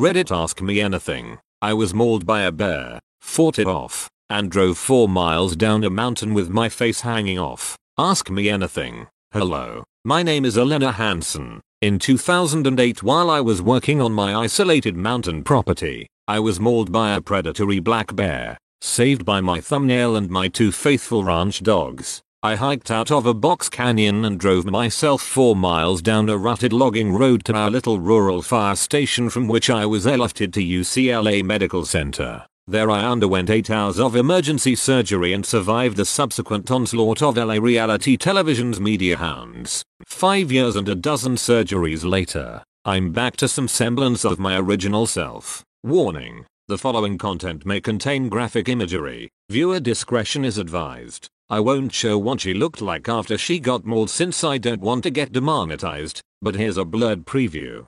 Reddit Ask Me Anything. I was mauled by a bear, fought it off, and drove 4 miles down a mountain with my face hanging off. Ask me anything. Hello, my name is Allena Hansen. In 2008 while I was working on my isolated mountain property, I was mauled by a predatory black bear, saved by my thumbnail and my two faithful ranch dogs. I hiked out of a box canyon and drove myself 4 miles down a rutted logging road to our little rural fire station from which I was airlifted to UCLA Medical Center. There I underwent 8 hours of emergency surgery and survived the subsequent onslaught of LA reality television's media hounds. 5 years and a dozen surgeries later, I'm back to some semblance of my original self. Warning. The following content may contain graphic imagery. Viewer discretion is advised. I won't show what she looked like after she got mauled since I don't want to get demonetized, but here's a blurred preview.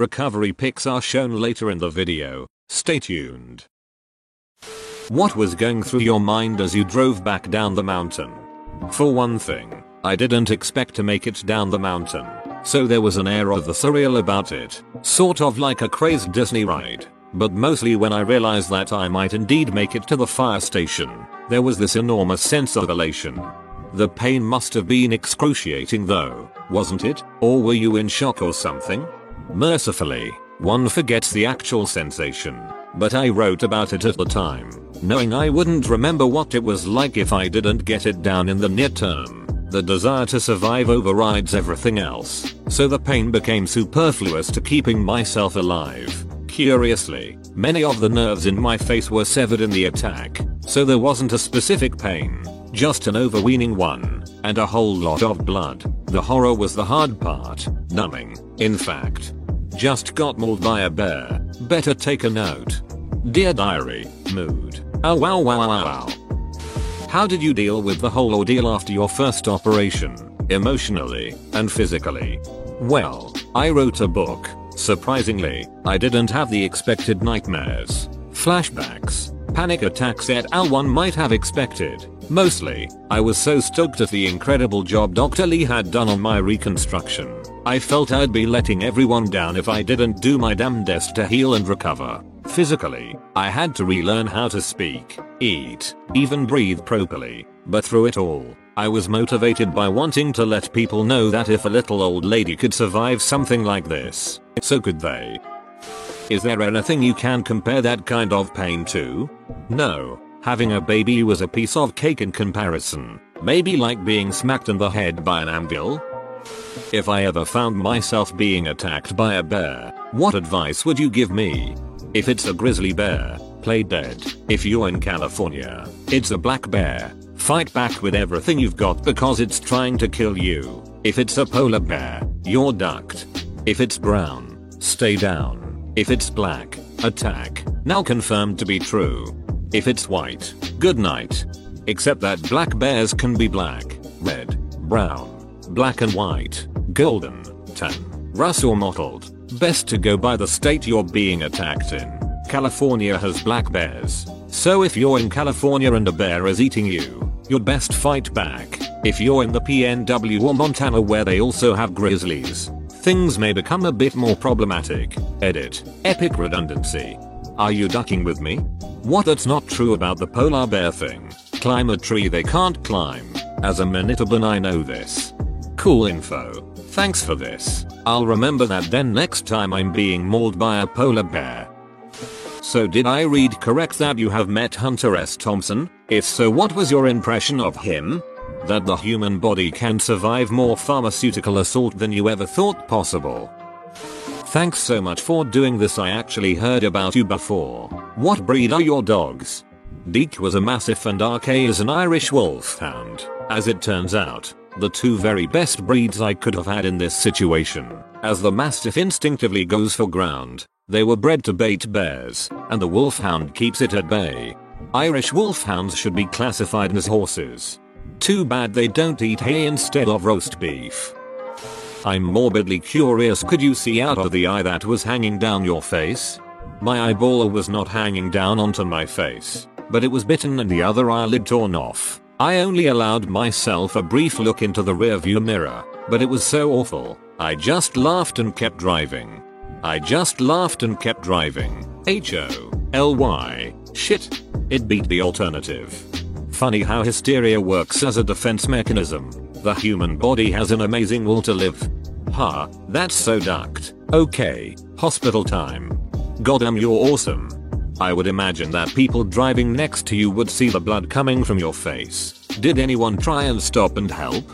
Recovery pics are shown later in the video. Stay tuned. What was going through your mind as you drove back down the mountain? For one thing, I didn't expect to make it down the mountain, so there was an air of the surreal about it, sort of like a crazed Disney ride. But mostly when I realized that I might indeed make it to the fire station, there was this enormous sense of elation. The pain must have been excruciating though, wasn't it? Or were you in shock or something? Mercifully, one forgets the actual sensation, but I wrote about it at the time, knowing I wouldn't remember what it was like if I didn't get it down in the near term. The desire to survive overrides everything else, so the pain became superfluous to keeping myself alive. Curiously, many of the nerves in my face were severed in the attack, so there wasn't a specific pain, just an overweening one, and a whole lot of blood. The horror was the hard part, numbing, in fact. Just got mauled by a bear, better take a note. Dear diary, mood. Oh wow wow wow wow. How did you deal with the whole ordeal after your first operation, emotionally and physically? Well, I wrote a book, Surprisingly, I didn't have the expected nightmares, flashbacks, panic attacks et al one might have expected. Mostly, I was so stoked at the incredible job Dr. Lee had done on my reconstruction. I felt I'd be letting everyone down if I didn't do my damnedest to heal and recover. Physically, I had to relearn how to speak, eat, even breathe properly. But through it all, I was motivated by wanting to let people know that if a little old lady could survive something like this, so could they. Is there anything you can compare that kind of pain to? No. Having a baby was a piece of cake in comparison. Maybe like being smacked in the head by an anvil? If I ever found myself being attacked by a bear, what advice would you give me? If it's a grizzly bear, play dead. If you're in California, it's a black bear, Fight back with everything you've got because it's trying to kill you. If it's a polar bear, you're ducked. If it's brown, stay down. If it's black, attack. Now confirmed to be true. If it's white, good night. Except that black bears can be black, red, brown, black and white, golden, tan, rust or mottled. Best to go by the state you're being attacked in. California has black bears. So if you're in California and a bear is eating you, you'd best fight back. If you're in the PNW or Montana where they also have grizzlies, things may become a bit more problematic. Edit. Epic redundancy. Are you ducking with me? What that's not true about the polar bear thing. Climb a tree they can't climb. As a Manitoban I know this. Cool info. Thanks for this. I'll remember that then next time I'm being mauled by a polar bear. So did I read correct that you have met Hunter S. Thompson? If so what was your impression of him? That the human body can survive more pharmaceutical assault than you ever thought possible. Thanks so much for doing this I actually heard about you before. What breed are your dogs? Deke was a mastiff and RK is an Irish wolfhound. As it turns out, the two very best breeds I could have had in this situation, as the Mastiff instinctively goes for ground, they were bred to bait bears, and the Wolfhound keeps it at bay. Irish Wolfhounds should be classified as horses. Too bad they don't eat hay instead of roast beef. I'm morbidly curious could you see out of the eye that was hanging down your face? My eyeball was not hanging down onto my face, but it was bitten and the other eyelid torn off. I only allowed myself a brief look into the rearview mirror, but it was so awful, I just laughed and kept driving. I just laughed and kept driving. H-O-L-Y. Shit. It beat the alternative. Funny how hysteria works as a defense mechanism. The human body has an amazing will to live. Ha, that's so ducked. Okay, hospital time. Goddamn you're awesome. I would imagine that people driving next to you would see the blood coming from your face. Did anyone try and stop and help?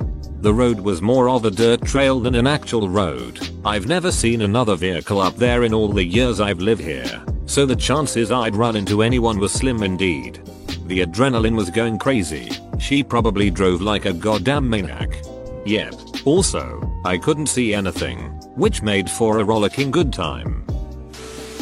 The road was more of a dirt trail than an actual road. I've never seen another vehicle up there in all the years I've lived here, so the chances I'd run into anyone was slim indeed. The adrenaline was going crazy. She probably drove like a goddamn maniac. Yep. Also, I couldn't see anything, which made for a rollicking good time.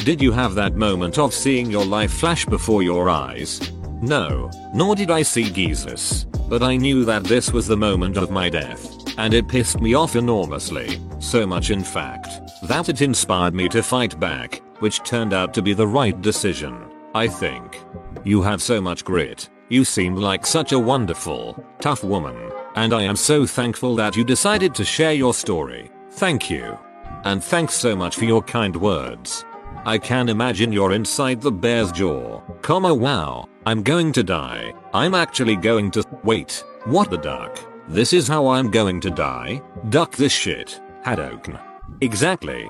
Did you have that moment of seeing your life flash before your eyes? No, nor did I see Jesus. But I knew that this was the moment of my death. And it pissed me off enormously. So much in fact, that it inspired me to fight back, which turned out to be the right decision. I think. You have so much grit. You seem like such a wonderful, tough woman. And I am so thankful that you decided to share your story. Thank you. And thanks so much for your kind words. I can imagine you're inside the bear's jaw. Comma wow, I'm going to die. I'm actually going to- wait, what the duck? This is how I'm going to die? Duck this shit. Hadoken. Exactly.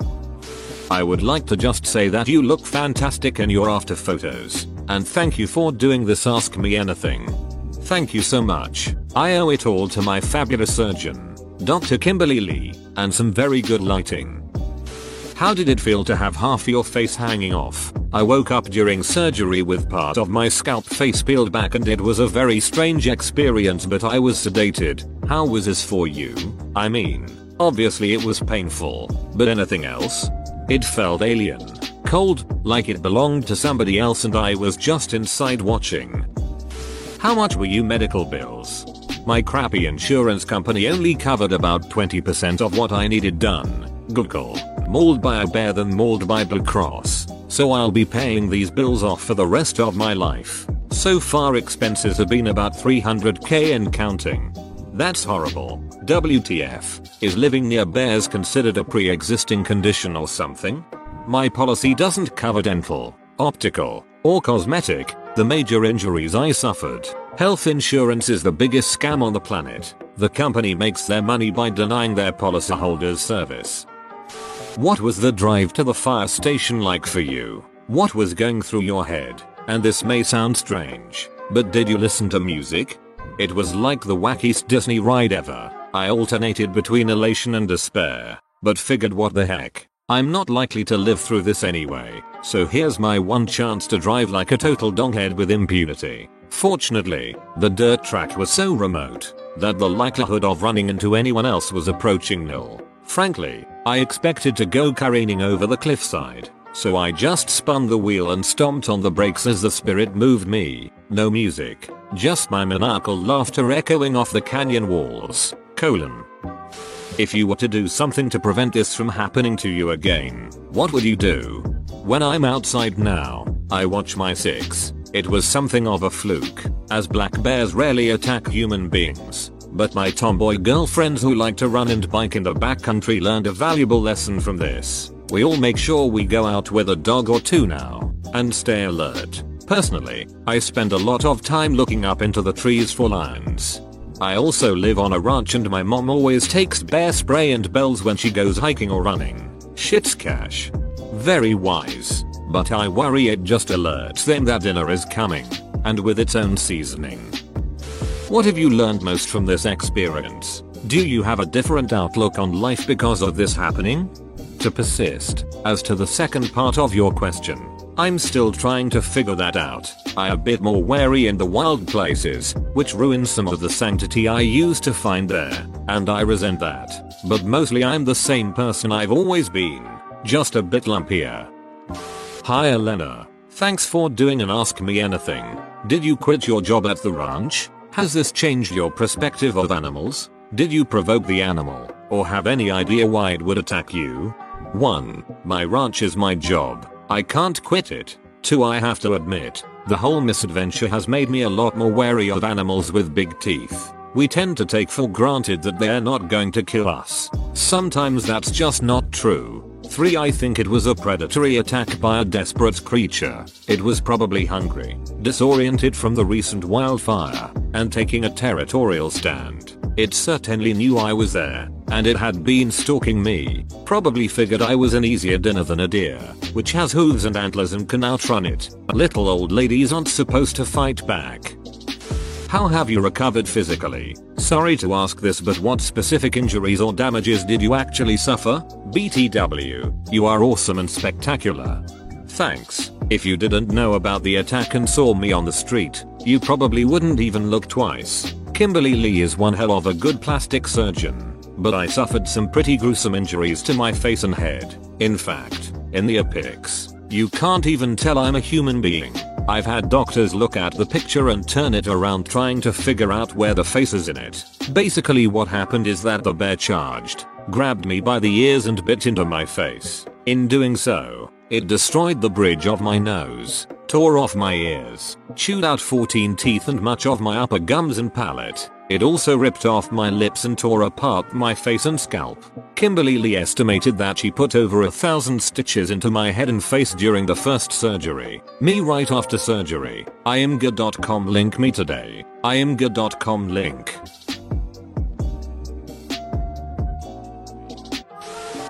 I would like to just say that you look fantastic in your after photos. And thank you for doing this Ask Me Anything. Thank you so much. I owe it all to my fabulous surgeon, Dr. Kimberly Lee, and some very good lighting. How did it feel to have half your face hanging off? I woke up during surgery with part of my scalp face peeled back and it was a very strange experience but I was sedated. How was this for you? I mean, obviously it was painful, but anything else? It felt alien. Cold, like it belonged to somebody else and I was just inside watching. How much were you medical bills? My crappy insurance company only covered about 20% of what I needed done. Google mauled by a bear than mauled by Blue Cross. So I'll be paying these bills off for the rest of my life. So far expenses have been about 300k and counting. That's horrible. WTF. Is living near bears considered a pre-existing condition or something? My policy doesn't cover dental, optical, or cosmetic, the major injuries I suffered. Health insurance is the biggest scam on the planet. The company makes their money by denying their policyholders service. What was the drive to the fire station like for you? What was going through your head? And this may sound strange, but did you listen to music? It was like the wackiest Disney ride ever. I alternated between elation and despair, but figured what the heck. I'm not likely to live through this anyway, so here's my one chance to drive like a total donghead with impunity. Fortunately, the dirt track was so remote that the likelihood of running into anyone else was approaching nil. Frankly, I expected to go careening over the cliffside, so I just spun the wheel and stomped on the brakes as the spirit moved me. No music, just my maniacal laughter echoing off the canyon walls. Colon. If you were to do something to prevent this from happening to you again, what would you do? When I'm outside now, I watch my six. It was something of a fluke, as black bears rarely attack human beings. But my tomboy girlfriends who like to run and bike in the backcountry learned a valuable lesson from this. We all make sure we go out with a dog or two now, and stay alert. Personally, I spend a lot of time looking up into the trees for lions. I also live on a ranch and my mom always takes bear spray and bells when she goes hiking or running. Shit's cash. Very wise. But I worry it just alerts them that dinner is coming. And with its own seasoning. What have you learned most from this experience? Do you have a different outlook on life because of this happening? To persist, as to the second part of your question, I'm still trying to figure that out. I a bit more wary in the wild places, which ruins some of the sanctity I used to find there, and I resent that. But mostly I'm the same person I've always been, just a bit lumpier. Hi Allena. Thanks for doing an Ask Me Anything. Did you quit your job at the ranch? Has this changed your perspective of animals? Did you provoke the animal, or have any idea why it would attack you? 1. My ranch is my job. I can't quit it. 2. I have to admit, the whole misadventure has made me a lot more wary of animals with big teeth. We tend to take for granted that they're not going to kill us. Sometimes that's just not true. 3. I think it was a predatory attack by a desperate creature. It was probably hungry, disoriented from the recent wildfire, and taking a territorial stand. It certainly knew I was there, and it had been stalking me. Probably figured I was an easier dinner than a deer, which has hooves and antlers and can outrun it. Little old ladies aren't supposed to fight back. How have you recovered physically? Sorry to ask this but what specific injuries or damages did you actually suffer? BTW, you are awesome and spectacular. Thanks. If you didn't know about the attack and saw me on the street, you probably wouldn't even look twice. Kimberly Lee is one hell of a good plastic surgeon, but I suffered some pretty gruesome injuries to my face and head. In fact, in the epics, you can't even tell I'm a human being. I've had doctors look at the picture and turn it around trying to figure out where the face is in it. Basically what happened is that the bear charged, grabbed me by the ears and bit into my face. In doing so, it destroyed the bridge of my nose, tore off my ears, chewed out 14 teeth and much of my upper gums and palate. It also ripped off my lips and tore apart my face and scalp. Kimberly Lee estimated that she put over a thousand stitches into my head and face during the first surgery. Me right after surgery. Imgur.com link me today. Imgur.com link.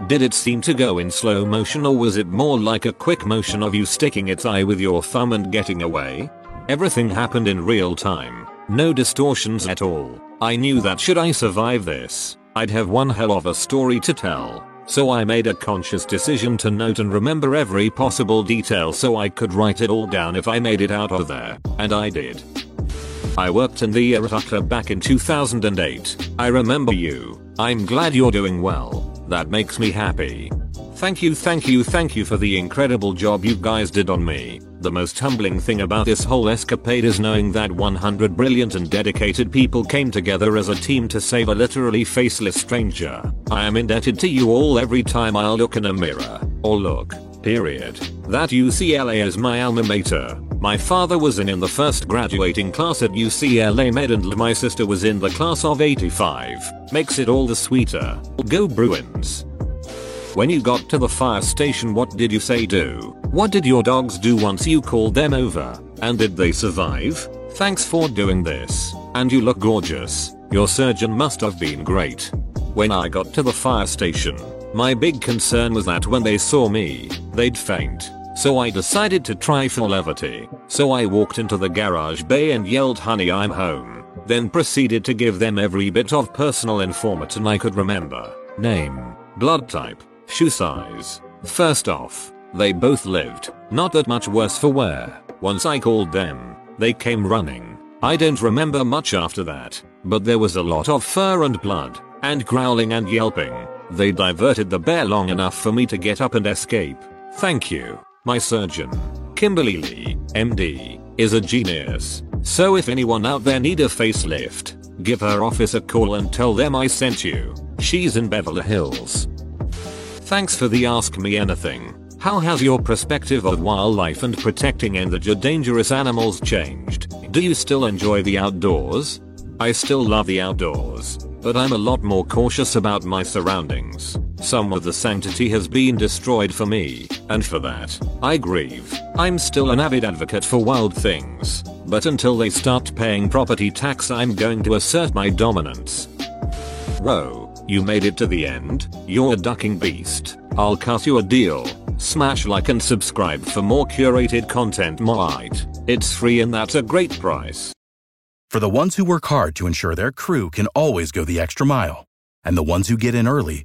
Did it seem to go in slow motion or was it more like a quick motion of you sticking its eye with your thumb and getting away? Everything happened in real time. No distortions at all. I knew that should I survive this, I'd have one hell of a story to tell. So I made a conscious decision to note and remember every possible detail so I could write it all down if I made it out of there. And I did. I worked in the Arataka back in 2008. I remember you. I'm glad you're doing well. That makes me happy. Thank you thank you thank you for the incredible job you guys did on me. The most humbling thing about this whole escapade is knowing that 100 brilliant and dedicated people came together as a team to save a literally faceless stranger. I am indebted to you all every time I look in a mirror. Or look. Period. That UCLA is my alma mater. My father was in in the first graduating class at UCLA Med and my sister was in the class of 85. Makes it all the sweeter. Go Bruins. When you got to the fire station what did you say do? What did your dogs do once you called them over? And did they survive? Thanks for doing this. And you look gorgeous. Your surgeon must have been great. When I got to the fire station, my big concern was that when they saw me, they'd faint. So I decided to try for levity. So I walked into the garage bay and yelled honey I'm home. Then proceeded to give them every bit of personal information I could remember. Name, blood type, Shoe size. First off, they both lived, not that much worse for wear. Once I called them, they came running. I don't remember much after that, but there was a lot of fur and blood, and growling and yelping. They diverted the bear long enough for me to get up and escape. Thank you, my surgeon. Kimberly Lee, MD, is a genius. So if anyone out there need a facelift, give her office a call and tell them I sent you. She's in Beverly Hills. Thanks for the Ask Me Anything. How has your perspective of wildlife and protecting endangered dangerous animals changed? Do you still enjoy the outdoors? I still love the outdoors, but I'm a lot more cautious about my surroundings. Some of the sanctity has been destroyed for me, and for that, I grieve. I'm still an avid advocate for wild things, but until they start paying property tax I'm going to assert my dominance. Row. You made it to the end, you're a ducking beast. I'll cut you a deal. Smash like and subscribe for more curated content might. It's free and that's a great price. For the ones who work hard to ensure their crew can always go the extra mile, and the ones who get in early